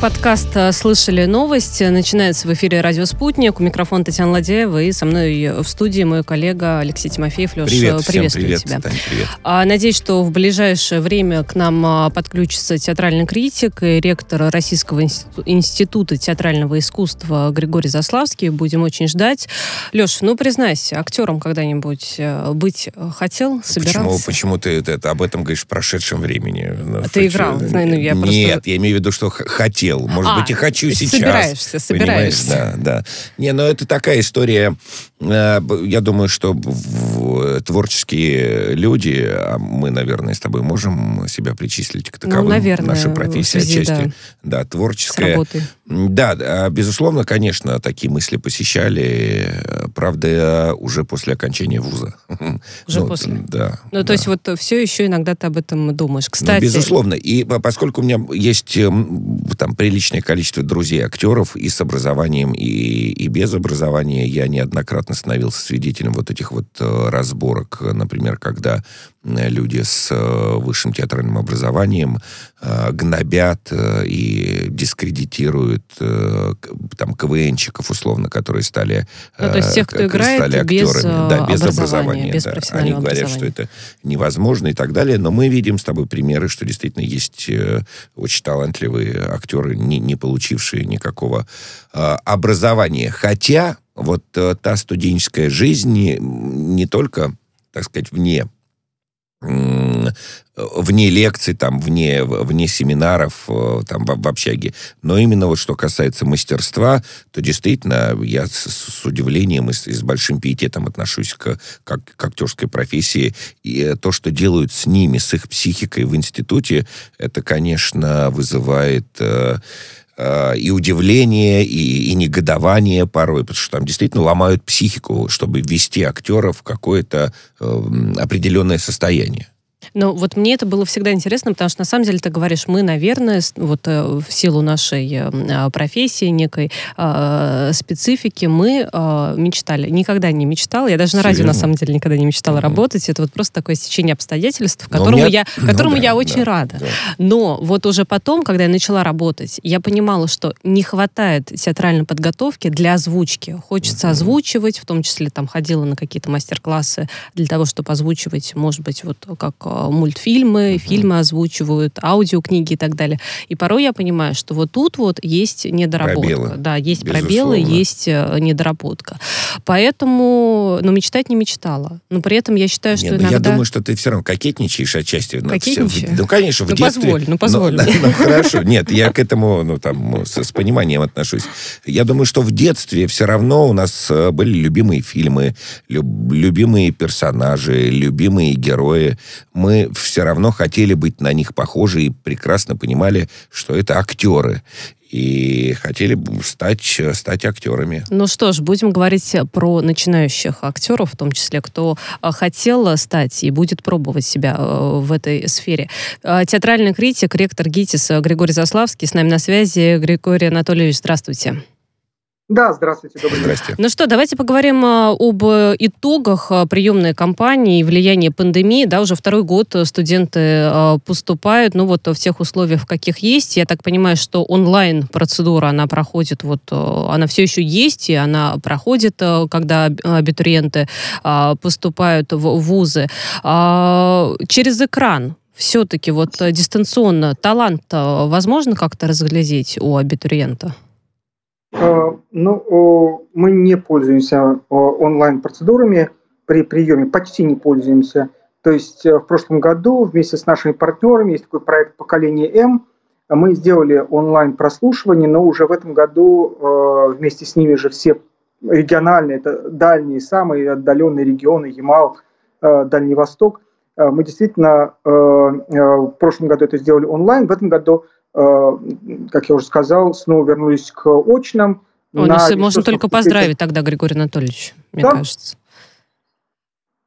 Подкаст э, «Слышали новость» начинается в эфире «Радио Спутник». У микрофона Татьяна Ладеева и со мной в студии мой коллега Алексей Тимофеев. Леш, привет, приветствую привет, тебя. Тань, привет. А, надеюсь, что в ближайшее время к нам а, подключится театральный критик и ректор Российского института театрального искусства Григорий Заславский. Будем очень ждать. Леш, ну признайся, актером когда-нибудь э, быть хотел, собирался? Почему, почему ты это, об этом говоришь в прошедшем времени? Ну, а ты играл? Ну, я Нет, просто... я имею в виду, что хотел хотел, может а, быть, и хочу сейчас. Собираешься, собираешься. Да, да. Не, ну это такая история. Э, я думаю, что творческие люди, а мы, наверное, с тобой можем себя причислить к таковым. Ну, наверное. Наша профессия связи, отчасти. Да, да творческая. Да, безусловно, конечно, такие мысли посещали. Правда, уже после окончания вуза. Уже ну, после? Да. Ну, да. то есть вот все еще иногда ты об этом думаешь. Ну, Кстати... Ну, безусловно. И поскольку у меня есть там приличное количество друзей-актеров и с образованием, и, и без образования. Я неоднократно становился свидетелем вот этих вот э, разборок, например, когда э, люди с э, высшим театральным образованием гнобят и дискредитируют там КВНчиков, условно, которые стали ну, то есть тех, кто играет стали без актерами. Да, без образования. без да. Они говорят, что это невозможно и так далее. Но мы видим с тобой примеры, что действительно есть очень талантливые актеры, не, не получившие никакого э, образования. Хотя вот э, та студенческая жизнь не, не только, так сказать, вне вне лекций, там, вне, вне семинаров э, там, в, в общаге. Но именно вот что касается мастерства, то действительно я с, с удивлением и с, и с большим пиететом отношусь к, к, к актерской профессии. И то, что делают с ними, с их психикой в институте, это, конечно, вызывает... Э, э, и удивление, и, и негодование порой, потому что там действительно ломают психику, чтобы ввести актера в какое-то э, определенное состояние. Но вот мне это было всегда интересно, потому что на самом деле ты говоришь, мы, наверное, вот э, в силу нашей э, а, профессии, некой э, специфики, мы э, мечтали. Никогда не мечтала. Я даже на радио, на самом деле, никогда не мечтала mm-hmm. работать. Это вот просто такое стечение обстоятельств, которому, меня... я, которому ну, да, я очень да, рада. Да. Но вот уже потом, когда я начала работать, я понимала, что не хватает театральной подготовки для озвучки. Хочется mm-hmm. озвучивать, в том числе там ходила на какие-то мастер-классы для того, чтобы озвучивать, может быть, вот как мультфильмы, uh-huh. фильмы озвучивают, аудиокниги и так далее. И порой я понимаю, что вот тут вот есть недоработка. Пробелы. Да, есть Безусловно. пробелы, есть э, недоработка. Поэтому, ну, мечтать не мечтала. Но при этом я считаю, что Нет, иногда... Я думаю, что ты все равно кокетничаешь отчасти. Кокетничаю? Ну, конечно, в ну, детстве... позволь, ну, позволь. Ну, ну, хорошо. Нет, я к этому, ну, там, с, с пониманием отношусь. Я думаю, что в детстве все равно у нас э, были любимые фильмы, люб, любимые персонажи, любимые герои мы все равно хотели быть на них похожи и прекрасно понимали, что это актеры и хотели стать, стать актерами. Ну что ж, будем говорить про начинающих актеров, в том числе, кто а, хотел стать и будет пробовать себя а, в этой сфере. А, театральный критик, ректор ГИТИС Григорий Заславский с нами на связи. Григорий Анатольевич, здравствуйте. Да, здравствуйте, добрый день. Ну что, давайте поговорим а, об итогах а, приемной кампании и влияния пандемии. Да, уже второй год студенты а, поступают, ну вот в тех условиях, в каких есть. Я так понимаю, что онлайн-процедура, она проходит, вот она все еще есть, и она проходит, когда абитуриенты поступают в вузы. Через экран все-таки вот дистанционно талант возможно как-то разглядеть у абитуриента? Э, ну, мы не пользуемся онлайн-процедурами при приеме, почти не пользуемся. То есть э, в прошлом году вместе с нашими партнерами, есть такой проект «Поколение М», мы сделали онлайн-прослушивание, но уже в этом году э, вместе с ними же все региональные, это дальние, самые отдаленные регионы, Ямал, Дальний Восток. Мы действительно в прошлом году это сделали онлайн, в этом году Э, как я уже сказал, снова вернулись к очным. О, ну, можно только поздравить тогда, Григорий Анатольевич, мне да? кажется.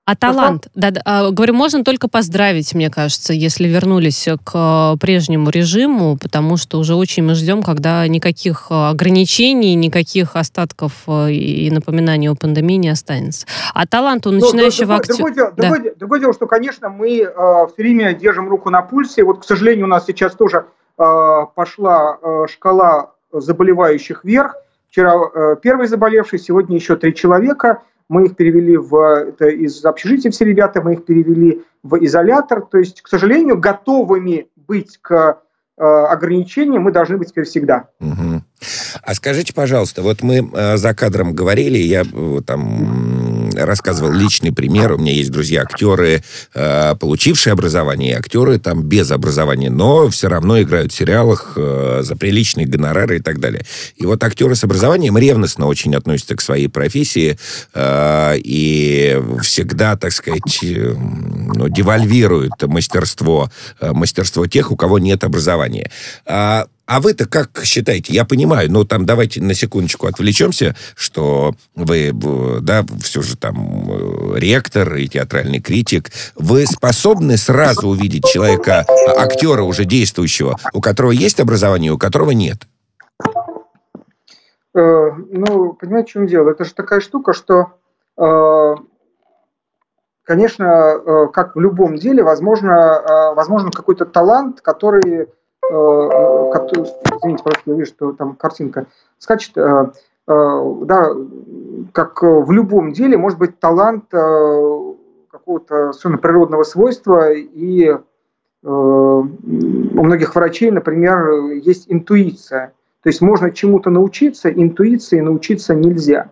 А талант, да, да, а, говорю, можно только поздравить, мне кажется, если вернулись к прежнему режиму, потому что уже очень мы ждем, когда никаких ограничений, никаких остатков и напоминаний о пандемии не останется. А талант у ну, начинающего актера... Другое, да. другое, другое дело, что, конечно, мы э, все время держим руку на пульсе. Вот, к сожалению, у нас сейчас тоже пошла шкала заболевающих вверх. Вчера первый заболевший, сегодня еще три человека. Мы их перевели в, это из общежития все ребята, мы их перевели в изолятор. То есть, к сожалению, готовыми быть к ограничениям мы должны быть теперь всегда. Угу. А скажите, пожалуйста, вот мы за кадром говорили, я там рассказывал личный пример. У меня есть друзья-актеры, э, получившие образование, актеры там без образования, но все равно играют в сериалах э, за приличные гонорары и так далее. И вот актеры с образованием ревностно очень относятся к своей профессии э, и всегда, так сказать, ну, девальвируют мастерство, мастерство тех, у кого нет образования. А вы-то как считаете? Я понимаю, но там давайте на секундочку отвлечемся, что вы, да, все же там э, ректор и театральный критик. Вы способны сразу увидеть человека, актера уже действующего, у которого есть образование, у которого нет? Э, ну, понимаете, в чем дело? Это же такая штука, что, э, конечно, как в любом деле, возможно, возможно какой-то талант, который извините, просто я вижу, что там картинка скачет, э, э, да, как в любом деле, может быть талант какого-то совершенно природного свойства, и у многих врачей, например, есть интуиция. То есть можно чему-то научиться, интуиции научиться нельзя.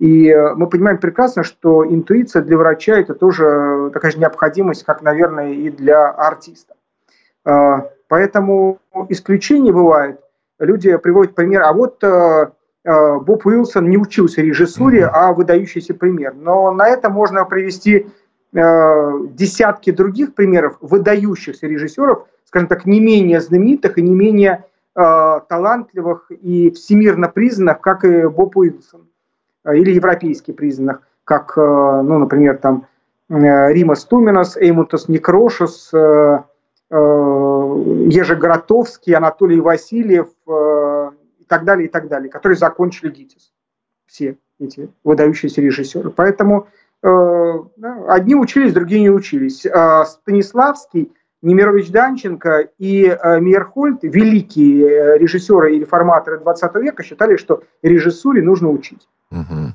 И мы понимаем прекрасно, что интуиция для врача это тоже такая же необходимость, как, наверное, и для артиста. Поэтому исключения бывают. Люди приводят пример, а вот э, э, Боб Уилсон не учился режиссуре, а выдающийся пример. Но на это можно привести э, десятки других примеров выдающихся режиссеров, скажем так, не менее знаменитых и не менее талантливых и всемирно признанных, как и Боб Уилсон, или европейски признанных, как, ну, например, там Рима Стуминас, Эймутас Некрошес, Э, Ежи Гротовский, Анатолий Васильев э, и так далее, и так далее, которые закончили ГИТИС. Все эти выдающиеся режиссеры. Поэтому э, одни учились, другие не учились. Станиславский, Немирович Данченко и Мейерхольд, великие режиссеры и реформаторы 20 века, считали, что режиссуре нужно учить. Угу.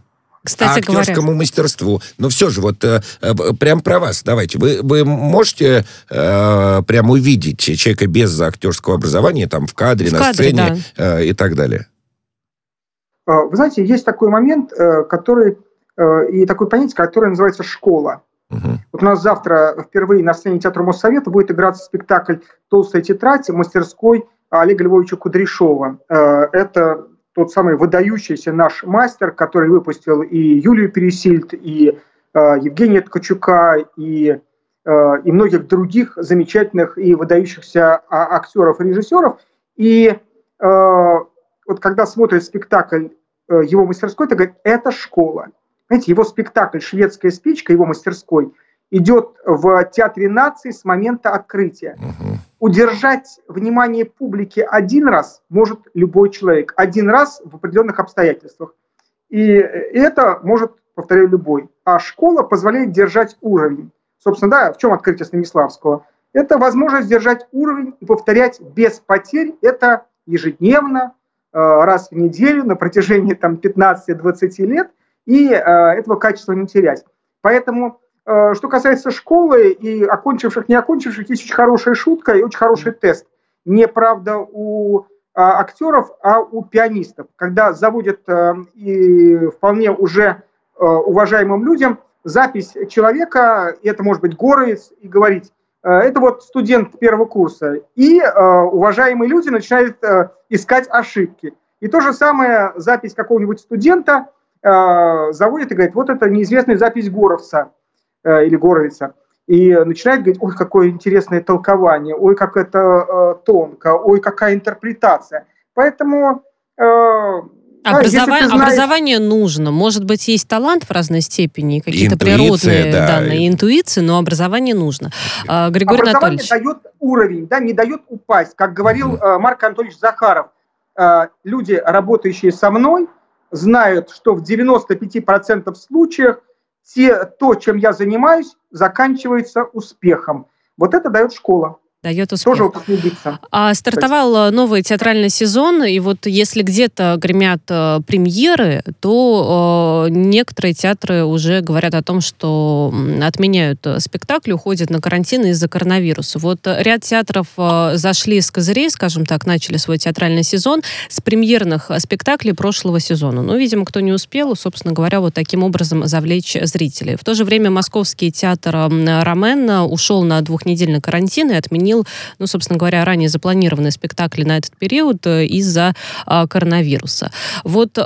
Кстати а актерскому говоря. мастерству. Но все же, вот э, э, прям про вас давайте. Вы, вы можете э, прям увидеть человека без актерского образования там в кадре, в на кадре, сцене да. э, и так далее? А, вы знаете, есть такой момент, э, который и такое понятие, которое называется школа. Угу. Вот у нас завтра впервые на сцене Театра Моссовета будет играться спектакль «Толстая тетрадь» мастерской Олега Львовича Кудряшова. Это тот самый выдающийся наш мастер, который выпустил и Юлию Пересильд, и э, Евгения Ткачука, и, э, и многих других замечательных и выдающихся а, актеров и режиссеров. И э, вот когда смотрит спектакль э, его мастерской, то говорит, это школа. Знаете, его спектакль «Шведская спичка», его мастерской – идет в Театре нации с момента открытия. Угу. Удержать внимание публики один раз может любой человек. Один раз в определенных обстоятельствах. И это может, повторяю, любой. А школа позволяет держать уровень. Собственно, да, в чем открытие Станиславского? Это возможность держать уровень и повторять без потерь. Это ежедневно, э, раз в неделю на протяжении там, 15-20 лет. И э, этого качества не терять. Поэтому что касается школы и окончивших, не окончивших, есть очень хорошая шутка и очень хороший тест. Не правда у а, актеров, а у пианистов. Когда заводят э, и вполне уже э, уважаемым людям запись человека, это может быть горовец, и говорить, это вот студент первого курса. И уважаемые люди начинают искать ошибки. И то же самое запись какого-нибудь студента заводит и говорит, вот это неизвестная запись Горовца. Э, или Горовица, и начинает говорить, ой, какое интересное толкование, ой, как это э, тонко, ой, какая интерпретация. Поэтому э, Образова... знаешь... Образование нужно. Может быть, есть талант в разной степени, какие-то природные да. данные, интуиции, но образование нужно. А, Григорий образование Анатольевич. дает уровень, да, не дает упасть. Как говорил угу. Марк Анатольевич Захаров, люди, работающие со мной, знают, что в 95% случаев те, то, чем я занимаюсь, заканчивается успехом. Вот это дает школа. Дает успех. Тоже убийца. А стартовал есть... новый театральный сезон, и вот если где-то гремят э, премьеры, то э, некоторые театры уже говорят о том, что отменяют э, спектакли, уходят на карантин из-за коронавируса. Вот ряд театров э, зашли с козырей, скажем так, начали свой театральный сезон с премьерных спектаклей прошлого сезона. Ну, видимо, кто не успел, собственно говоря, вот таким образом завлечь зрителей. В то же время Московский театр Ромен ушел на двухнедельный карантин и отменил, ну, собственно говоря, ранее запланированные спектакли на этот период э, из-за а, коронавируса. Вот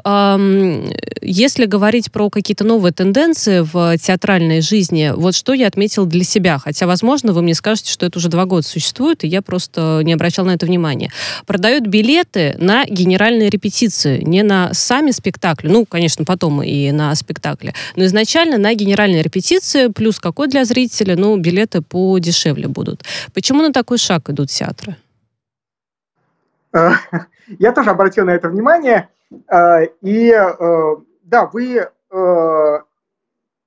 если говорить про какие-то новые тенденции в театральной жизни, вот что я отметил для себя, хотя, возможно, вы мне скажете, что это уже два года существует, и я просто не обращал на это внимания. Продают билеты на генеральные репетиции, не на сами спектакли, ну, конечно, потом и на спектакли, но изначально на генеральные репетиции, плюс какой для зрителя, ну, билеты подешевле будут. Почему такой шаг идут театры? Я тоже обратил на это внимание. Э, и э, да, вы э,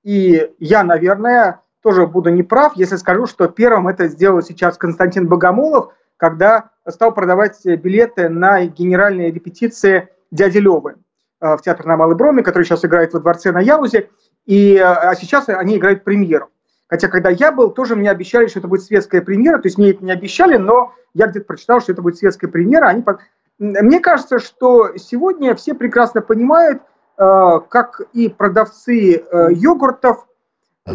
и я, наверное, тоже буду неправ, если скажу, что первым это сделал сейчас Константин Богомолов, когда стал продавать билеты на генеральные репетиции «Дяди Левы» в театр на Малой Броме, который сейчас играет во дворце на Яузе, и, а сейчас они играют премьеру. Хотя, когда я был, тоже мне обещали, что это будет светская премьера. То есть мне это не обещали, но я где-то прочитал, что это будет светская премьера. Они... Мне кажется, что сегодня все прекрасно понимают, э, как и продавцы э, йогуртов,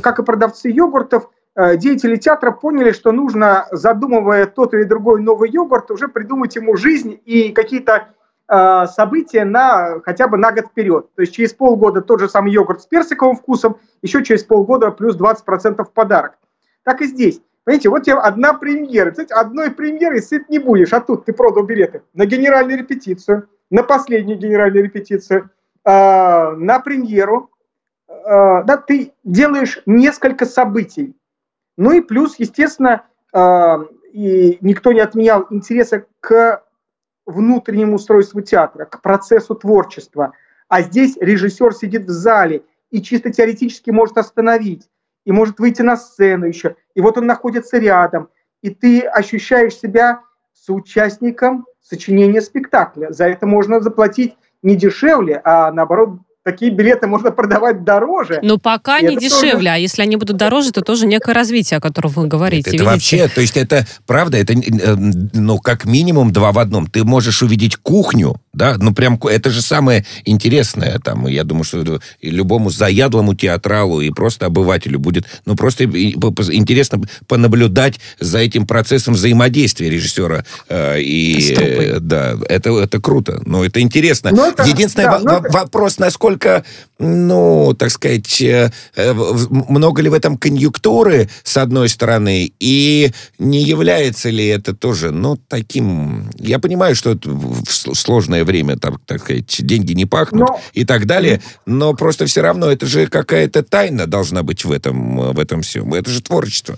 как и продавцы йогуртов, э, деятели театра поняли, что нужно, задумывая тот или другой новый йогурт, уже придумать ему жизнь и какие-то события на хотя бы на год вперед. То есть через полгода тот же самый йогурт с персиковым вкусом, еще через полгода плюс 20% в подарок. Так и здесь. Понимаете, вот тебе одна премьера. Кстати, одной премьеры сыт не будешь, а тут ты продал билеты на генеральную репетицию, на последнюю генеральную репетицию, э, на премьеру. Э, да, ты делаешь несколько событий. Ну и плюс, естественно, и никто не отменял интереса к внутреннему устройству театра, к процессу творчества. А здесь режиссер сидит в зале и чисто теоретически может остановить, и может выйти на сцену еще. И вот он находится рядом, и ты ощущаешь себя соучастником сочинения спектакля. За это можно заплатить не дешевле, а наоборот такие билеты можно продавать дороже. Но пока не дешевле, тоже... а если они будут дороже, то тоже некое развитие, о котором вы говорите. Это, это вообще, то есть это правда, это э, ну как минимум два в одном. Ты можешь увидеть кухню, да, ну прям это же самое интересное там. Я думаю, что любому заядлому театралу и просто обывателю будет, ну просто интересно понаблюдать за этим процессом взаимодействия режиссера э, и э, да, это это круто, но это интересно. Но это, Единственный да, в- вопрос, насколько насколько, ну, так сказать, э, э, много ли в этом конъюнктуры, с одной стороны, и не является ли это тоже, ну, таким... Я понимаю, что это в сложное время, так, так сказать, деньги не пахнут но... и так далее, но просто все равно это же какая-то тайна должна быть в этом, в этом всем. Это же творчество.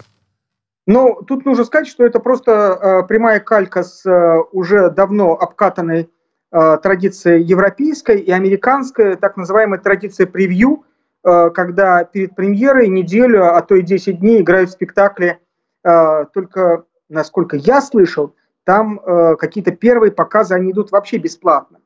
Ну, тут нужно сказать, что это просто э, прямая калька с э, уже давно обкатанной Э, традиция европейская и американская, так называемая традиция превью, э, когда перед премьерой неделю, а то и 10 дней играют спектакли. Э, только, насколько я слышал, там какие-то первые показы, они идут вообще бесплатно.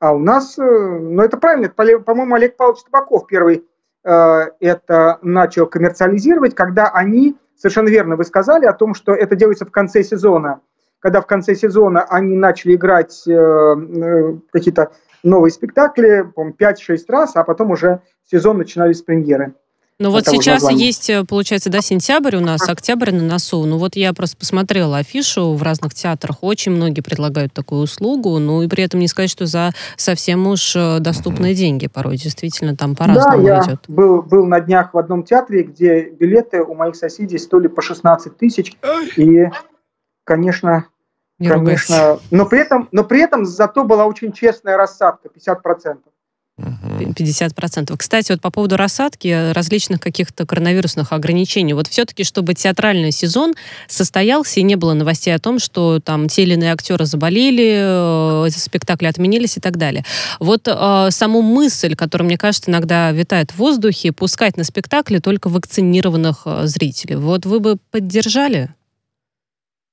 А у нас, ну это правильно, по-моему, Олег Павлович Табаков первый это начал коммерциализировать, когда они, совершенно верно вы сказали о том, что это делается в конце сезона – когда в конце сезона они начали играть э, э, какие-то новые спектакли, по 5-6 раз, а потом уже сезон начинались с премьеры. Ну вот сейчас названия. есть, э, получается, да, сентябрь у нас, октябрь на носу. Ну вот я просто посмотрела афишу в разных театрах. Очень многие предлагают такую услугу, ну и при этом не сказать, что за совсем уж доступные деньги порой. Действительно, там по-разному да, я идет. Был, был на днях в одном театре, где билеты у моих соседей стоили по 16 тысяч. И конечно, Не конечно. Но при, этом, но при этом зато была очень честная рассадка, 50%. 50%. Кстати, вот по поводу рассадки различных каких-то коронавирусных ограничений. Вот все-таки, чтобы театральный сезон состоялся и не было новостей о том, что там те или иные актеры заболели, э, спектакли отменились и так далее. Вот э, саму мысль, которая, мне кажется, иногда витает в воздухе, пускать на спектакли только вакцинированных э, зрителей. Вот вы бы поддержали?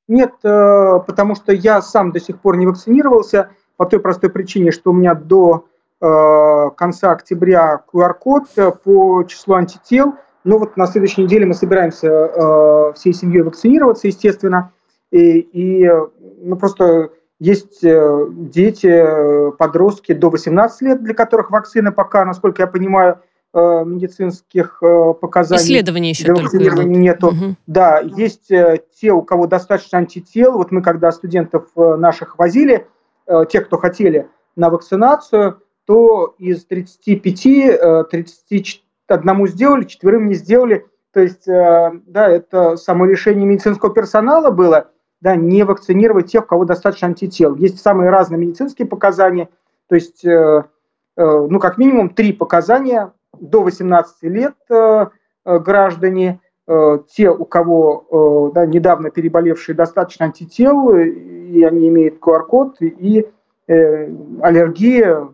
Нет, э, потому что я сам до сих пор не вакцинировался по той простой причине, что у меня до э, конца октября QR-код по числу антител. Но вот на следующей неделе мы собираемся э, всей семьей вакцинироваться, естественно. И, и ну, просто есть дети, подростки до 18 лет, для которых вакцина пока, насколько я понимаю, Э, медицинских э, показаний. Исследований еще для вакцинирования нету. Угу. Да, есть э, те, у кого достаточно антител. Вот мы, когда студентов наших возили, те, кто хотели на вакцинацию, то из 35 31 сделали, четверым не сделали. То есть, да, это само решение медицинского персонала было, да, не вакцинировать тех, у кого достаточно антител. Есть самые разные медицинские показания, то есть, ну, как минимум три показания до 18 лет э, э, граждане, э, те, у кого да, недавно переболевшие достаточно антител, и они имеют QR-код, и аллергия,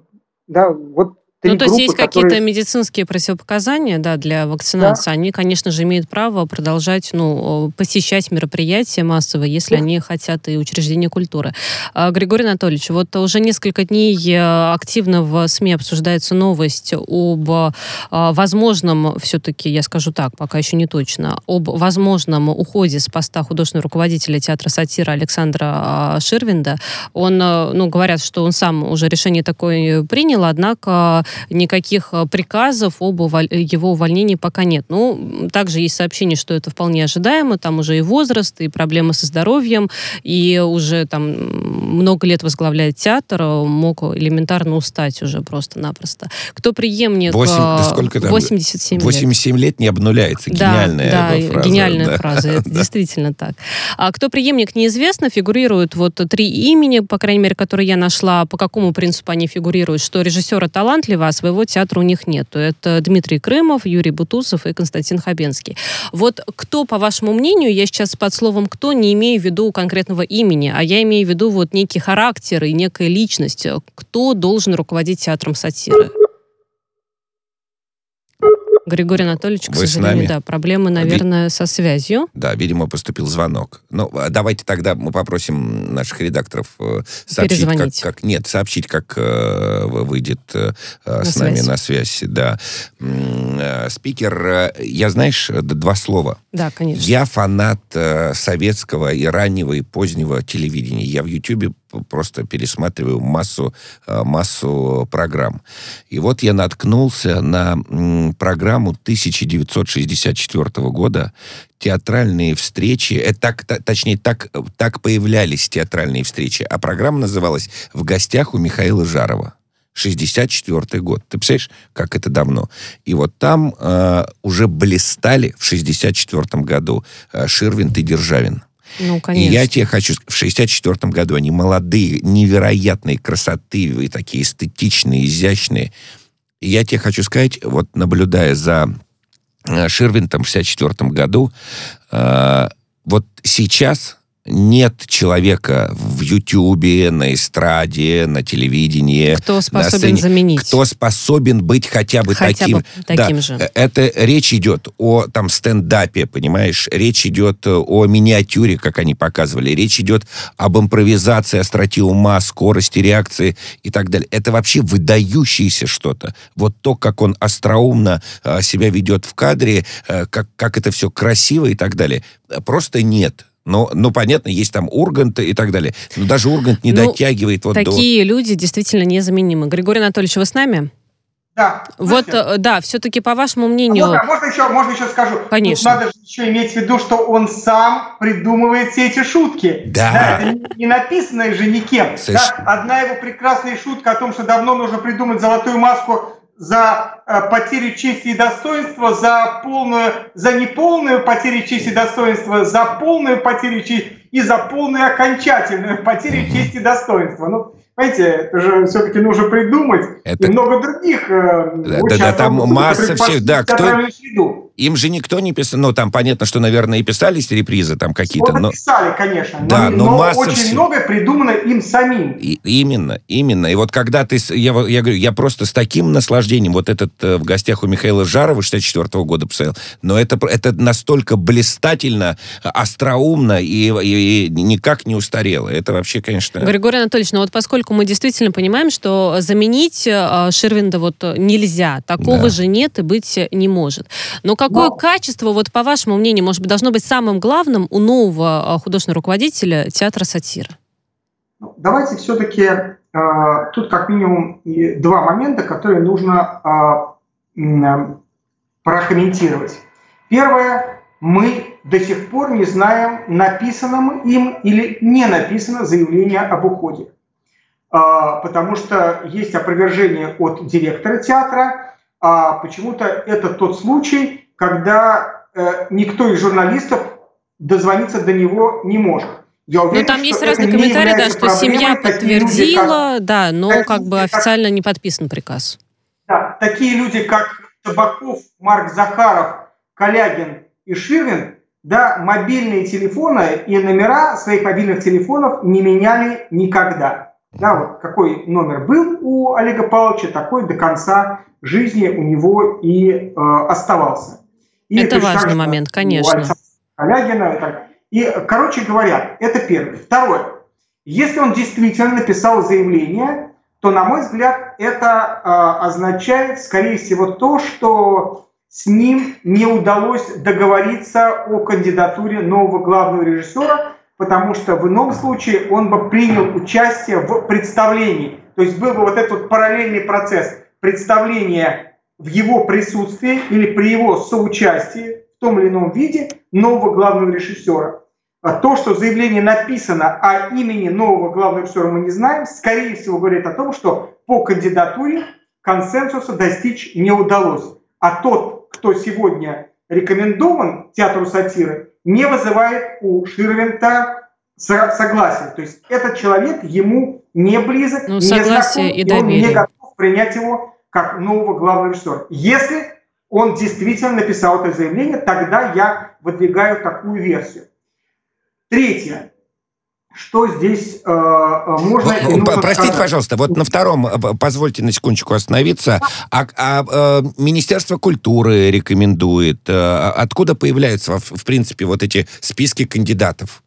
да, вот ну, то есть есть которые... какие-то медицинские противопоказания да, для вакцинации. Да. Они, конечно же, имеют право продолжать ну, посещать мероприятия массовые, если да. они хотят, и учреждения культуры. А, Григорий Анатольевич, вот уже несколько дней э, активно в СМИ обсуждается новость об а, возможном, все-таки, я скажу так, пока еще не точно, об возможном уходе с поста художественного руководителя театра сатира Александра а, Ширвинда. Он, э, ну, говорят, что он сам уже решение такое принял, однако никаких э, приказов об его увольнении пока нет. Ну, также есть сообщение, что это вполне ожидаемо, там уже и возраст, и проблемы со здоровьем, и уже там много лет возглавляет театр, мог элементарно устать уже просто-напросто. Кто преемник? 8, да сколько там? 87 лет. 87 лет не обнуляется. Гениальная да, да, фраза. гениальная да. фраза. Это действительно так. А кто преемник, неизвестно. Фигурируют вот три имени, по крайней мере, которые я нашла. По какому принципу они фигурируют? Что режиссера талантливый, а своего театра у них нет. Это Дмитрий Крымов, Юрий Бутусов и Константин Хабенский. Вот кто, по вашему мнению, я сейчас под словом «кто» не имею в виду конкретного имени, а я имею в виду вот некий характер и некая личность, кто должен руководить театром сатиры? Григорий Анатольевич, к Вы сожалению, да, проблемы, наверное, со связью. Да, видимо, поступил звонок. Ну, а давайте тогда мы попросим наших редакторов э, сообщить, как, как нет, сообщить, как э, выйдет э, на с связь. нами на связь. Да. Э, спикер, э, я знаешь, два слова. Да, конечно. Я фанат э, советского и раннего и позднего телевидения. Я в Ютьюбе просто пересматриваю массу, э, массу программ. И вот я наткнулся на программу 1964 года театральные встречи, это так, точнее, так, так появлялись театральные встречи, а программа называлась «В гостях у Михаила Жарова». 64 год. Ты представляешь, как это давно? И вот там э, уже блистали в 64 году э, Ширвин и Державин. Ну, конечно. И я тебе хочу в 64 году они молодые, невероятной красоты, и такие эстетичные, изящные. И я тебе хочу сказать, вот наблюдая за э, Ширвинтом в 64 году, э, вот сейчас нет человека в Ютьюбе, на эстраде, на телевидении. Кто способен сцене, заменить. Кто способен быть хотя бы хотя таким. Бы таким да, же. Э, это речь идет о там стендапе, понимаешь? Речь идет о миниатюре, как они показывали. Речь идет об импровизации, остроте ума, скорости реакции и так далее. Это вообще выдающееся что-то. Вот то, как он остроумно э, себя ведет в кадре, э, как, как это все красиво и так далее. Просто нет. Ну, ну, понятно, есть там Ургант и так далее. Но даже Ургант не ну, дотягивает вот такие до... люди действительно незаменимы. Григорий Анатольевич, вы с нами? Да. Вот, э, да, все-таки по вашему мнению... А можно, можно, еще, можно еще скажу? Конечно. Тут надо же еще иметь в виду, что он сам придумывает все эти шутки. Да. да это не, не написано же никем. Да? Одна его прекрасная шутка о том, что давно нужно придумать золотую маску за потерю чести и достоинства, за полную, за неполную потерю чести и достоинства, за полную потерю чести и за полную окончательную потерю чести и достоинства. Ну, Понимаете, это же все-таки нужно придумать. Это... И много других. Э, да, да, да, там масса всех, да, кто... Им же никто не писал, ну, там понятно, что, наверное, и писались репризы там какие-то. но... писали, конечно, да, но, но, но очень всех... многое придумано им самим. И, именно, именно. И вот когда ты, я, я говорю, я просто с таким наслаждением вот этот э, в гостях у Михаила Жарова 64 года посмотрел, но это, это настолько блистательно, остроумно и, и, и никак не устарело. Это вообще, конечно... Григорий Анатольевич, ну вот поскольку мы действительно понимаем, что заменить э, Ширвинда вот нельзя, такого да. же нет и быть не может. Но какое но... качество, вот по вашему мнению, может быть, должно быть самым главным у нового художественного руководителя театра сатира? Ну, давайте все-таки э, тут как минимум два момента, которые нужно э, прокомментировать. Первое, мы до сих пор не знаем, написано им или не написано заявление об уходе. Э, потому что есть опровержение от директора театра, а почему-то это тот случай, когда э, никто из журналистов дозвониться до него не может. Я уверен, ну, там есть разные комментарии, да, что семья подтвердила, люди, как, да, но как бы официально не подписан приказ. Да, такие люди, как Табаков, Марк Захаров, Калягин и Ширвин, да, мобильные телефоны и номера своих мобильных телефонов не меняли никогда. Да, вот какой номер был у Олега Павловича, такой до конца жизни у него и э, оставался. И это важный момент, конечно. Калягина и так и, короче говоря, это первое. Второе. Если он действительно написал заявление, то, на мой взгляд, это э, означает, скорее всего, то, что с ним не удалось договориться о кандидатуре нового главного режиссера, потому что в ином случае он бы принял участие в представлении. То есть был бы вот этот параллельный процесс представления в его присутствии или при его соучастии в том или ином виде нового главного режиссера. А то, что заявление написано, а имени нового главного режиссера мы не знаем, скорее всего говорит о том, что по кандидатуре консенсуса достичь не удалось. А тот, кто сегодня рекомендован театру сатиры, не вызывает у Ширвинта согласия. То есть этот человек ему не близок, ну, не знаком, и, и он не готов принять его как нового главного режиссера. Если он действительно написал это заявление, тогда я выдвигаю такую версию. Третье. Что здесь э, э можно... нужно Простите, сказать? пожалуйста, вот на втором, э, позвольте на секундочку остановиться. А, а, а Министерство культуры рекомендует. А, откуда появляются, в, в принципе, вот эти списки кандидатов?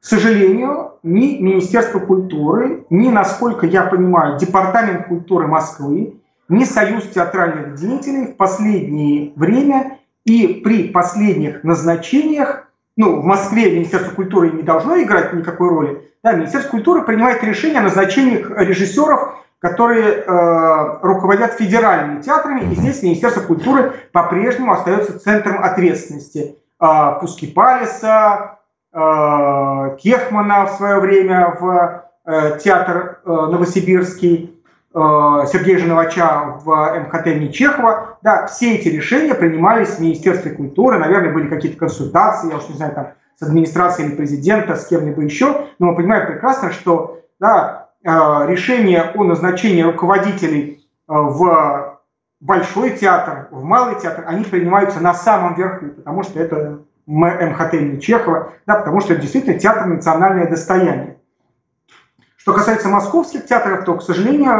К сожалению, ни Министерство культуры, ни, насколько я понимаю, Департамент культуры Москвы, ни Союз театральных деятелей в последнее время и при последних назначениях ну, в Москве Министерство культуры не должно играть никакой роли. Да, Министерство культуры принимает решение о назначении режиссеров, которые э, руководят федеральными театрами, и здесь Министерство культуры по-прежнему остается центром ответственности. Э, Пускипалиса, э, Кехмана в свое время в э, театр э, Новосибирский, Сергея Женовача в МХТ Чехова. Да, все эти решения принимались в Министерстве культуры, наверное, были какие-то консультации, я уж не знаю, там, с администрацией или президента, с кем-либо еще, но мы понимаем прекрасно, что да, э, решение о назначении руководителей э, в большой театр, в малый театр, они принимаются на самом верху, потому что это МХТ имени да, потому что это действительно театр национальное достояние. Что касается московских театров, то, к сожалению,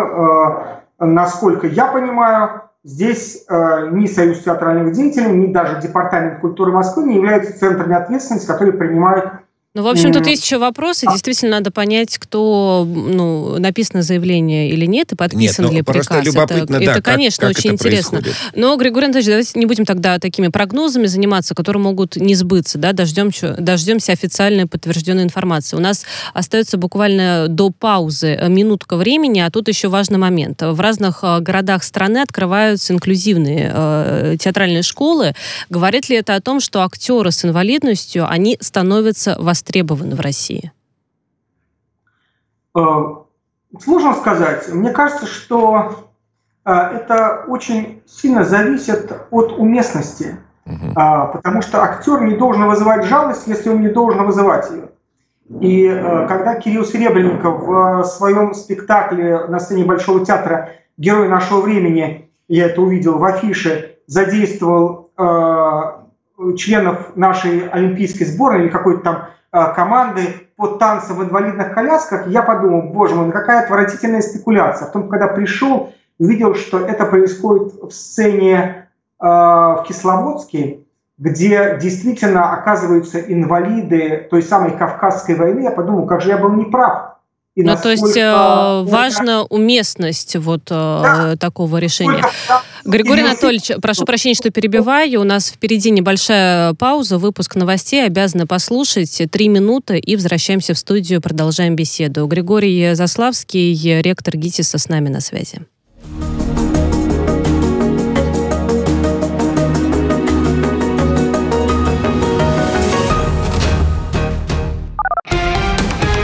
э, насколько я понимаю, здесь э, ни Союз театральных деятелей, ни даже Департамент культуры Москвы не являются центрами ответственности, которые принимают ну, в общем, тут есть еще вопросы. А. Действительно, надо понять, кто, ну, написано заявление или нет, и подписан нет, ну, ли приказ. Просто любопытно, это, да, это, конечно, как, очень это интересно. Происходит. Но, Григорий Анатольевич, давайте не будем тогда такими прогнозами заниматься, которые могут не сбыться, да, дождемся, дождемся официальной подтвержденной информации. У нас остается буквально до паузы минутка времени, а тут еще важный момент. В разных э, городах страны открываются инклюзивные э, театральные школы. Говорит ли это о том, что актеры с инвалидностью, они становятся востребованными востребованы в России? Э, сложно сказать. Мне кажется, что э, это очень сильно зависит от уместности. Угу. Потому что актер не должен вызывать жалость, если он не должен вызывать ее. И когда Кирилл Серебренников в своем спектакле на сцене Большого театра «Герой нашего времени», я это увидел в афише, задействовал э, членов нашей олимпийской сборной или какой-то там Э, команды по танцам в инвалидных колясках, я подумал, боже мой, ну какая отвратительная спекуляция. Потом, когда пришел, увидел, что это происходит в сцене э, в Кисловодске, где действительно оказываются инвалиды той самой Кавказской войны. Я подумал, как же я был неправ. И ну, то есть э, важна уместность вот э, да. такого решения. Григорий Анатольевич, прошу прощения, что перебиваю. У нас впереди небольшая пауза, выпуск новостей. Обязаны послушать. Три минуты и возвращаемся в студию, продолжаем беседу. Григорий Заславский, ректор ГИТИСа, с нами на связи.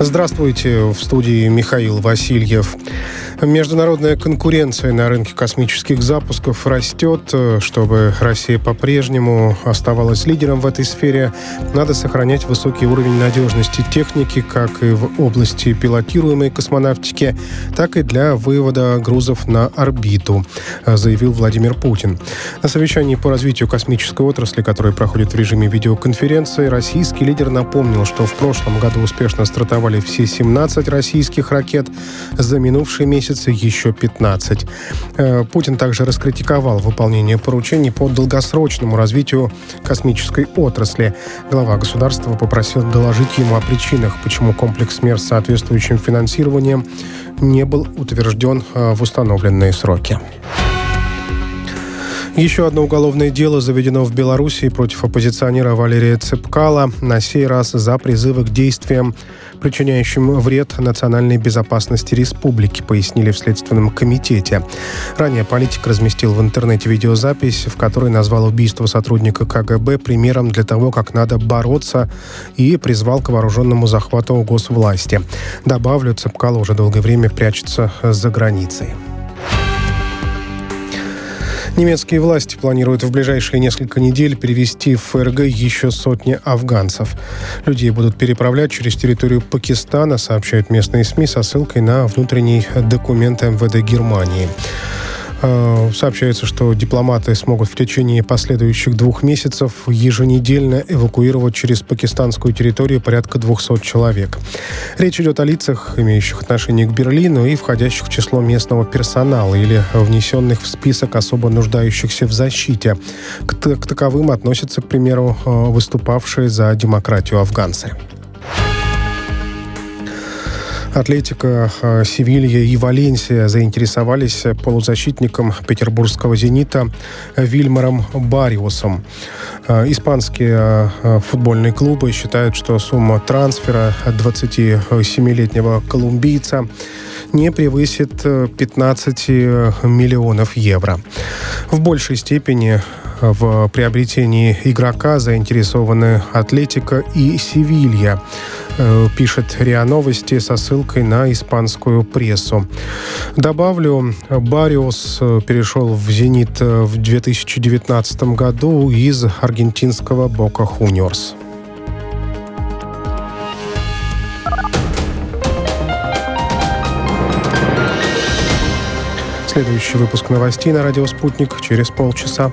Здравствуйте, в студии Михаил Васильев. Международная конкуренция на рынке космических запусков растет. Чтобы Россия по-прежнему оставалась лидером в этой сфере, надо сохранять высокий уровень надежности техники как и в области пилотируемой космонавтики, так и для вывода грузов на орбиту, заявил Владимир Путин. На совещании по развитию космической отрасли, которое проходит в режиме видеоконференции, российский лидер напомнил, что в прошлом году успешно стартовали все 17 российских ракет. За минувший месяц месяце еще 15. Э, Путин также раскритиковал выполнение поручений по долгосрочному развитию космической отрасли. Глава государства попросил доложить ему о причинах, почему комплекс мер с соответствующим финансированием не был утвержден э, в установленные сроки. Еще одно уголовное дело заведено в Беларуси против оппозиционера Валерия Цепкала, на сей раз за призывы к действиям причиняющим вред национальной безопасности республики, пояснили в Следственном комитете. Ранее политик разместил в интернете видеозапись, в которой назвал убийство сотрудника КГБ примером для того, как надо бороться и призвал к вооруженному захвату госвласти. Добавлю, Цепкало уже долгое время прячется за границей. Немецкие власти планируют в ближайшие несколько недель перевести в ФРГ еще сотни афганцев. Людей будут переправлять через территорию Пакистана, сообщают местные СМИ со ссылкой на внутренний документ МВД Германии. Э, сообщается, что дипломаты смогут в течение последующих двух месяцев еженедельно эвакуировать через пакистанскую территорию порядка 200 человек. Речь идет о лицах, имеющих отношение к Берлину и входящих в число местного персонала или внесенных в список особо нуждающихся в защите. К, к таковым относятся, к примеру, э, выступавшие за демократию афганцы. Атлетика, э, Севилья и Валенсия заинтересовались полузащитником петербургского «Зенита» Вильмаром Бариусом. Э, испанские э, футбольные клубы считают, что сумма трансфера 27-летнего колумбийца не превысит 15 миллионов евро. В большей степени в приобретении игрока заинтересованы Атлетика и Севилья, э, пишет РИА Новости со ссылкой на испанскую прессу. Добавлю, Бариус перешел в «Зенит» в 2019 году из аргентинского «Бока Хуниорс». Следующий выпуск новостей на радио «Спутник» через полчаса.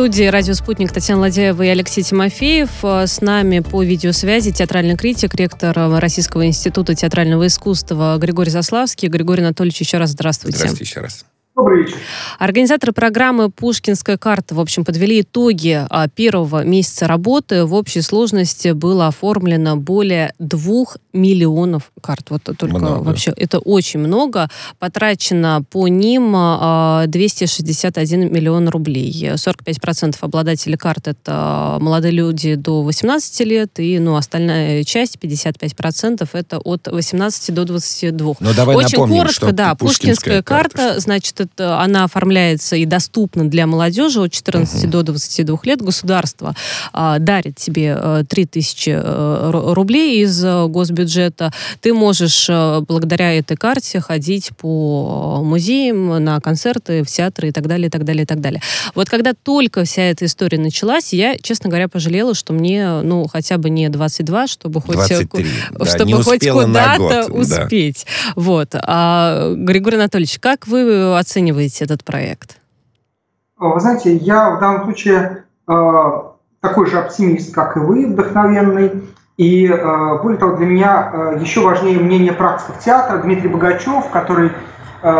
Студии «Радио Спутник» Татьяна Ладяева и Алексей Тимофеев. Э, с нами по видеосвязи театральный критик, ректор Российского института театрального искусства Григорий Заславский. Григорий Анатольевич, еще раз здравствуйте. Здравствуйте еще раз. Добрый вечер. Организаторы программы «Пушкинская карта» в общем, подвели итоги а, первого месяца работы. В общей сложности было оформлено более двух миллионов карт. Вот только много. вообще это очень много. Потрачено по ним 261 а, миллион рублей. 45% обладателей карт это молодые люди до 18 лет, и ну, остальная часть, 55%, это от 18 до 22. Но давай очень напомним, коротко, что да, Пушкинская, Пушкинская карта, карта, значит, вот она оформляется и доступна для молодежи от 14 угу. до 22 лет. Государство а, дарит тебе 3000 рублей из госбюджета. Ты можешь благодаря этой карте ходить по музеям, на концерты, в театры и так далее, и так далее, и так далее. Вот когда только вся эта история началась, я, честно говоря, пожалела, что мне, ну, хотя бы не 22, чтобы хоть, 23, чтобы да, хоть куда-то успеть. Да. Вот. А, Григорий Анатольевич, как вы оцениваете этот проект? Вы знаете, я в данном случае э, такой же оптимист, как и вы, вдохновенный. И э, более того, для меня э, еще важнее мнение практиков театра. Дмитрий Богачев, который э,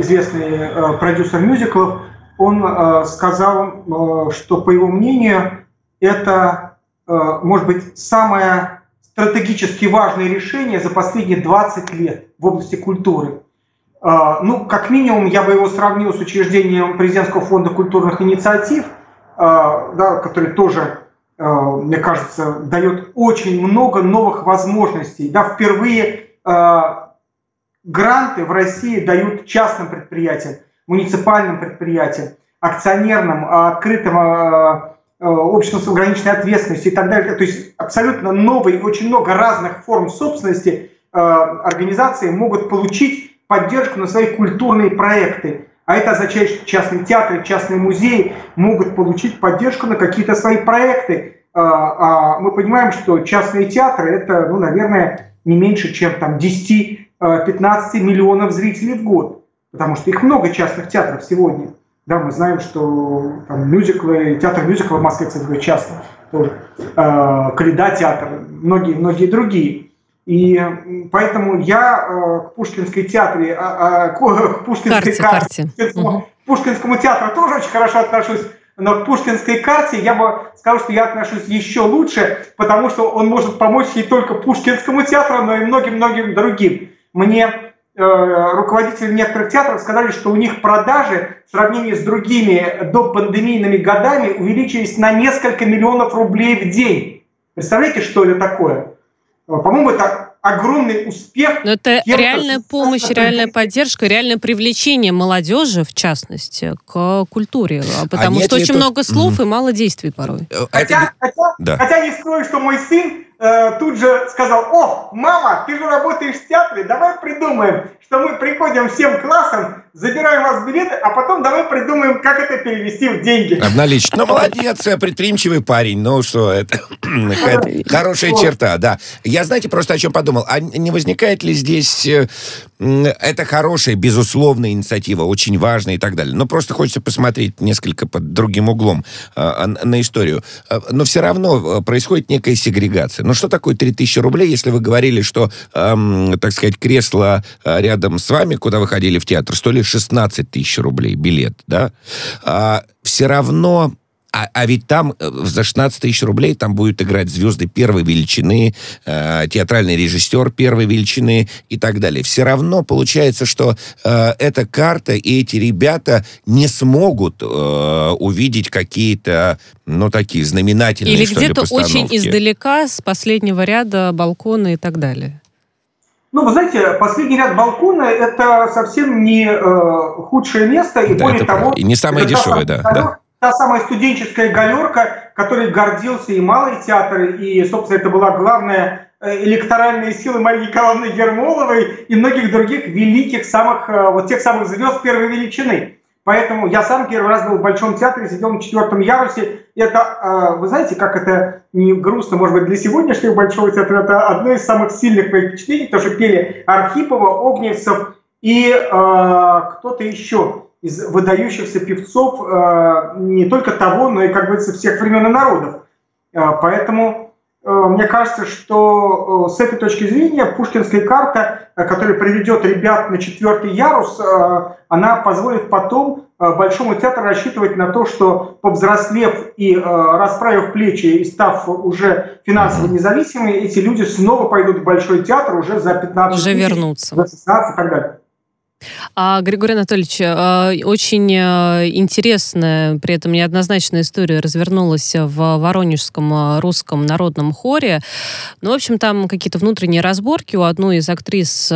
известный э, продюсер мюзиклов, он э, сказал, э, что, по его мнению, это, э, может быть, самое стратегически важное решение за последние 20 лет в области культуры. Э, ну, как минимум, я бы его сравнил с учреждением Президентского фонда культурных инициатив, э, да, который тоже, э, мне кажется, дает очень много новых возможностей. Да, впервые гранты в России дают частным предприятиям муниципальным предприятиям, акционерным, а, открытым а, а, обществом с ограниченной ответственностью и так далее. То есть абсолютно новые, очень много разных форм собственности организации могут получить поддержку на свои культурные проекты. А это означает, что частные театры, частные музеи могут получить поддержку на какие-то свои проекты. А мы понимаем, что частные театры это, ну, наверное, не меньше, чем там 10-15 миллионов зрителей в год потому что их много частных театров сегодня. Да, мы знаем, что там, мюзиклы, театр мюзикла в Москве, кстати часто, тоже, э, Каледа театр, многие-многие другие. И поэтому я э, к Пушкинской театре, э, э, к, Пушкинской карте, карте. Пушкинскому, угу. Пушкинскому театру тоже очень хорошо отношусь, но к Пушкинской карте я бы сказал, что я отношусь еще лучше, потому что он может помочь не только Пушкинскому театру, но и многим-многим другим. Мне Э, руководители некоторых театров сказали, что у них продажи в сравнении с другими допандемийными годами увеличились на несколько миллионов рублей в день. Представляете, что это такое? Э, по-моему, это огромный успех. Но это реальная помощь, реальная поддержка, реальное привлечение молодежи, в частности, к культуре. А потому а что очень тут... много слов mm-hmm. и мало действий порой. Хотя, хотя, да. хотя не скрою, что мой сын э, тут же сказал, о, мама, ты же работаешь в театре, давай придумаем, что мы приходим всем классом, забираем у вас билеты, а потом давай придумаем, как это перевести в деньги. Обналичить. Ну, молодец, предприимчивый парень, ну что, это хорошая черта, да. Я, знаете, просто о чем подумал. А не возникает ли здесь... Э, это хорошая, безусловная инициатива, очень важная и так далее. Но просто хочется посмотреть несколько под другим углом э, на историю. Э, но все равно происходит некая сегрегация. Ну, что такое 3000 рублей, если вы говорили, что, эм, так сказать, кресло рядом с вами, куда вы ходили в театр, стоили 16 тысяч рублей билет, да, а, все равно а, а ведь там э, за 16 тысяч рублей там будут играть звезды первой величины, э, театральный режиссер первой величины и так далее. Все равно получается, что э, эта карта и эти ребята не смогут э, увидеть какие-то, ну, такие знаменательные, Или где-то очень издалека, с последнего ряда балкона и так далее. Ну, вы знаете, последний ряд балкона – это совсем не э, худшее место, и да, более того… И не самое дешевое, да, да. Та самая студенческая галерка, которой гордился и Малый театр, и, собственно, это была главная э, электоральная сила Марии Николаевны Ермоловой и многих других великих самых, э, вот тех самых звезд первой величины. Поэтому я сам первый раз был в Большом театре, сидел на четвертом ярусе. Это, э, вы знаете, как это не грустно, может быть, для сегодняшнего Большого театра, это одно из самых сильных моих впечатлений, что пели Архипова, Огневцев и э, кто-то еще из выдающихся певцов э, не только того, но и, как говорится, всех времен и народов. Поэтому Э, мне кажется, что э, с этой точки зрения пушкинская карта, э, которая приведет ребят на четвертый ярус, она позволит потом Большому театру рассчитывать на то, что повзрослев и расправив плечи и став уже финансово независимыми, эти люди снова пойдут в Большой театр уже за 15 Уже тысяч, вернутся. За 16 и так далее. А, Григорий Анатольевич, э, очень э, интересная, при этом неоднозначная история развернулась в Воронежском э, русском народном хоре. Ну, в общем, там какие-то внутренние разборки. У одной из актрис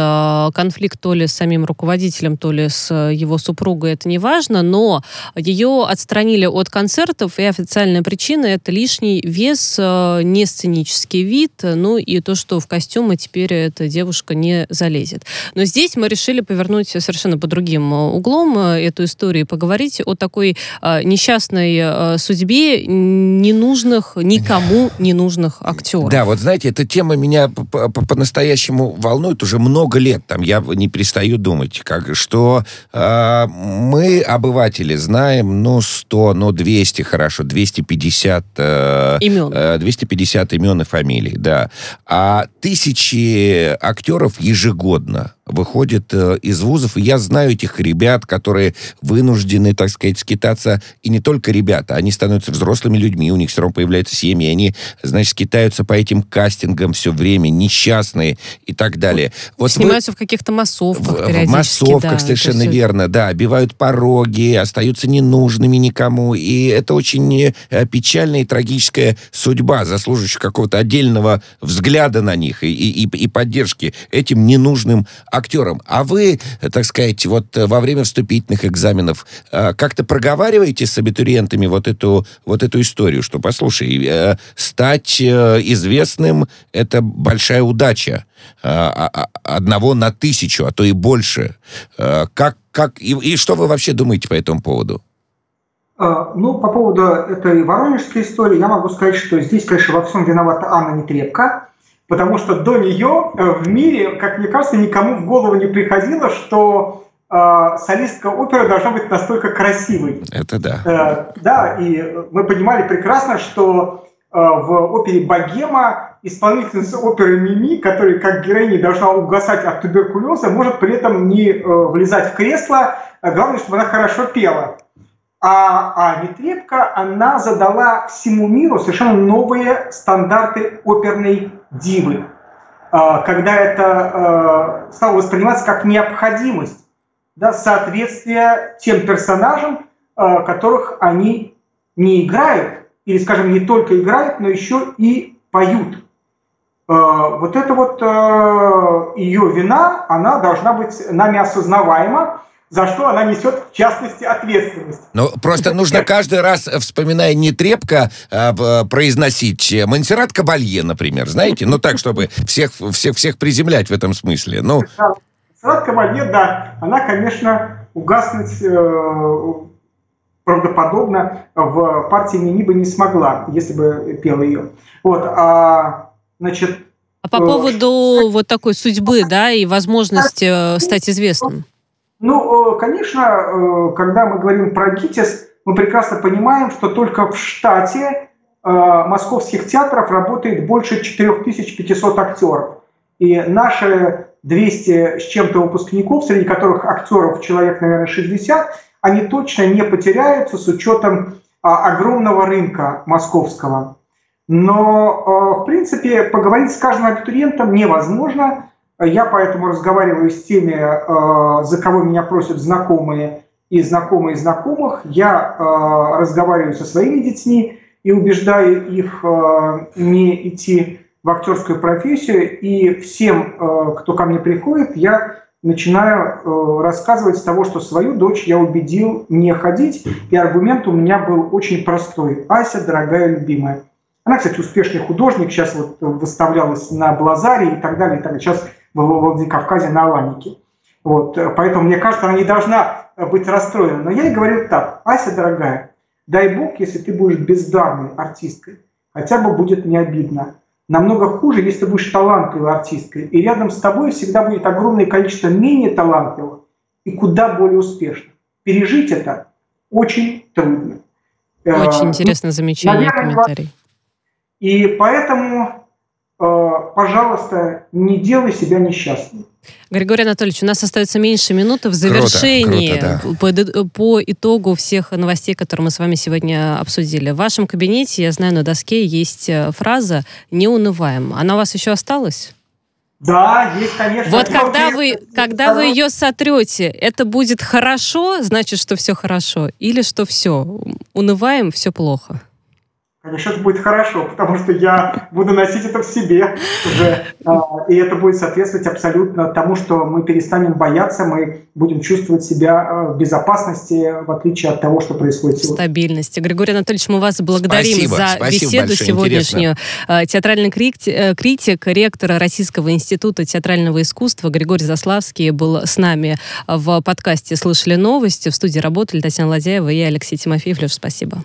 конфликт то ли с самим руководителем, то ли с его супругой, это не важно, но ее отстранили от концертов, и официальная причина — это лишний вес, не сценический вид, ну и то, что в костюмы теперь эта девушка не залезет. Но здесь мы решили повернуть совершенно по другим э, углом э, эту историю и поговорить о такой э, несчастной судьбе ненужных, никому ненужных актеров. Да, вот знаете, эта тема меня по-настоящему волнует уже много лет. Там я не перестаю думать, как, что э, мы, обыватели, знаем, ну, 100, ну, 200, хорошо, 250... Э, имен. Э, 250 имен и фамилий, да. А тысячи актеров ежегодно выходят э, из вузов, и я знаю этих ребят, которые вынуждены, так сказать, скитаться, и не только ребята, они становятся взрослыми людьми, у них все равно появляются семьи, они, значит, скитаются по этим кастингам все время, несчастные и так далее. Вот Снимаются вы... в каких-то массовках В, в массовках, да, совершенно верно, да, обивают пороги, остаются ненужными никому, и это очень э, печальная и трагическая судьба, заслуживающая какого-то отдельного взгляда на них и, и, и поддержки этим ненужным актерам. А вы, так сказать, вот э, во время вступительных экзаменов э, как-то проговариваете с абитуриентами вот эту, вот эту историю, что, послушай, э, стать известным — это большая удача. А, а, одного на тысячу, а то и больше. Как, как, и, и что вы вообще думаете по этому поводу? Ну, по поводу этой воронежской истории, я могу сказать, что здесь, конечно, во всем виновата Анна Нетребко, потому что до нее э, в мире, как мне кажется, никому в голову не приходило, что э, солистка оперы должна быть настолько красивой. Это да. Э, да, и мы понимали прекрасно, что э, в опере «Богема» исполнительница оперы Мими, которая как героиня должна угасать от туберкулеза, может при этом не э, влезать в кресло, а главное, чтобы она хорошо пела. А, а Нетребко, она задала всему миру совершенно новые стандарты оперной дивы, а, когда это а, стало восприниматься как необходимость, да, соответствие тем персонажам, а, которых они не играют, или, скажем, не только играют, но еще и поют. Вот это вот ее вина, она должна быть нами осознаваема, за что она несет, в частности, ответственность. Ну, просто нужно каждый раз, вспоминая не трепко, а, произносить Монсеррат Кабалье, например, знаете? Ну, так, чтобы всех, всех, всех приземлять в этом смысле. Ну... Монсеррат Кабалье, да, она, конечно, угаснуть э, правдоподобно в партии Мини бы не смогла, если бы пела ее. Вот, а, значит... А по поводу э, вот такой судьбы, да, и возможности э, стать известным? Ну, э, конечно, э, когда мы говорим про ГИТИС, мы прекрасно понимаем, что только в штате э, московских театров работает больше 4500 актеров. И наши 200 с чем-то выпускников, среди которых актеров человек, наверное, 60, они точно не потеряются с учетом огромного рынка московского. Но, в принципе, поговорить с каждым абитуриентом невозможно. Я поэтому разговариваю с теми, э, за кого меня просят знакомые и знакомые знакомых. Я э, разговариваю со своими детьми и убеждаю их э, не идти в актерскую профессию. И всем, кто ко мне приходит, я начинаю рассказывать с того, что свою дочь я убедил не ходить. И аргумент у меня был очень простой. Ася, дорогая любимая. Она, кстати, успешный художник, сейчас вот выставлялась на Блазаре и так далее. И так далее. Сейчас в Владикавказе на Аланике. Вот, э, поэтому, мне кажется, она не должна э, быть расстроена. Но я ей говорю так, Ася, дорогая, дай бог, если ты будешь бездарной артисткой, хотя бы будет не обидно. Намного хуже, если ты будешь талантливой артисткой, и рядом с тобой всегда будет огромное количество менее талантливых и куда более успешных. Пережить это очень трудно. Э, очень интересно замечание, Наверное, комментарий. И поэтому Э, пожалуйста, не делай себя несчастным. Григорий Анатольевич, у нас остается меньше минуты в завершении круто, круто, да. по, по итогу всех новостей, которые мы с вами сегодня обсудили. В вашем кабинете, я знаю, на доске есть э, фраза «не унываем». Она у вас еще осталась? Да, есть, конечно. Вот когда вы, когда вы ее сотрете, это будет хорошо, значит, что все хорошо, или что все, унываем, все плохо? Конечно, это будет хорошо, потому что я буду носить это в себе уже. А, и это будет соответствовать абсолютно тому, что мы перестанем бояться, мы будем чувствовать себя а, в безопасности, в отличие от того, что происходит сегодня. Стабильности. Григорий Анатольевич, мы вас благодарим Спасибо, за спасибо беседу большое, сегодняшнюю. А, Театральный критик, э, критик, ректор Российского института театрального искусства Григорий Заславский был с нами в подкасте «Слышали новости». В студии работали Татьяна Ладяева и Алексей Тимофеев. Леш, спасибо.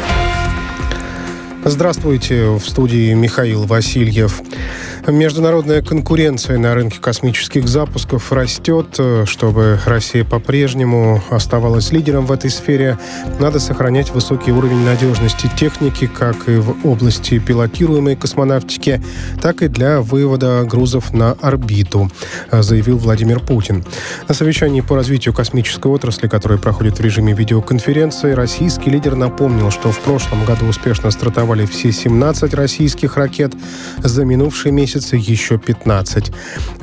Здравствуйте, в студии Михаил Васильев. Международная конкуренция на рынке космических запусков растет. Чтобы Россия по-прежнему оставалась лидером в этой сфере, надо сохранять высокий уровень надежности техники как и в области пилотируемой космонавтики, так и для вывода грузов на орбиту, заявил Владимир Путин. На совещании по развитию космической отрасли, которое проходит в режиме видеоконференции, российский лидер напомнил, что в прошлом году успешно стартовали все 17 российских ракет. За минувший месяц месяце еще 15.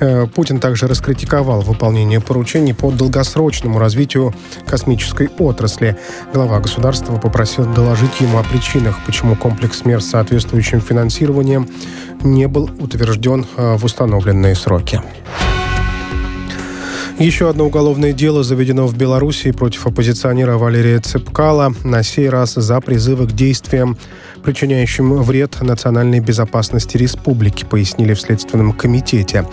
Э, Путин также раскритиковал выполнение поручений по долгосрочному развитию космической отрасли. Глава государства попросил доложить ему о причинах, почему комплекс мер с соответствующим финансированием не был утвержден э, в установленные сроки. Еще одно уголовное дело заведено в Беларуси против оппозиционера Валерия Цепкала, на сей раз за призывы к действиям причиняющим вред национальной безопасности республики, пояснили в Следственном комитете.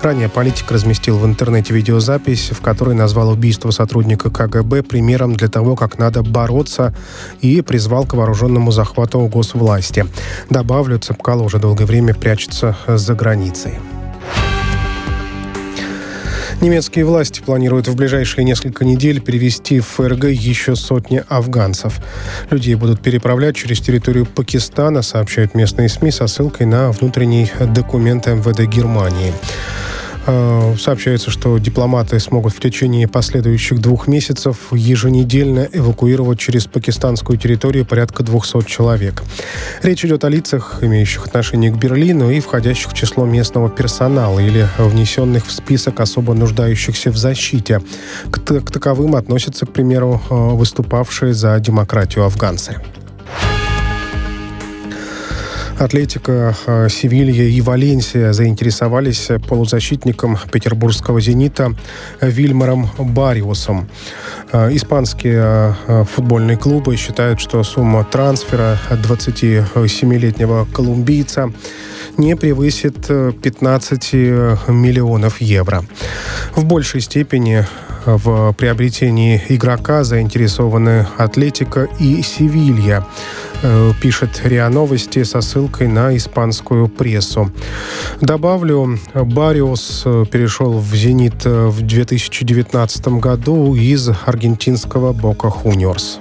Ранее политик разместил в интернете видеозапись, в которой назвал убийство сотрудника КГБ примером для того, как надо бороться и призвал к вооруженному захвату госвласти. Добавлю, Цепкало уже долгое время прячется за границей. Немецкие власти планируют в ближайшие несколько недель перевести в ФРГ еще сотни афганцев. Людей будут переправлять через территорию Пакистана, сообщают местные СМИ со ссылкой на внутренний документ МВД Германии. Э, сообщается, что дипломаты смогут в течение последующих двух месяцев еженедельно эвакуировать через пакистанскую территорию порядка 200 человек. Речь идет о лицах, имеющих отношение к Берлину и входящих в число местного персонала или внесенных в список особо нуждающихся в защите. К, таковым относятся, к примеру, э, выступавшие за демократию афганцы. Атлетика, э, Севилья и Валенсия заинтересовались полузащитником петербургского «Зенита» Вильмаром Бариусом. Э, испанские э, футбольные клубы считают, что сумма трансфера 27-летнего колумбийца не превысит 15 миллионов евро. В большей степени в приобретении игрока заинтересованы Атлетика и Севилья. Э, пишет РИА Новости со ссылкой на испанскую прессу. Добавлю, Бариус э, перешел в «Зенит» э, в 2019 году из аргентинского «Бока Хуниорс».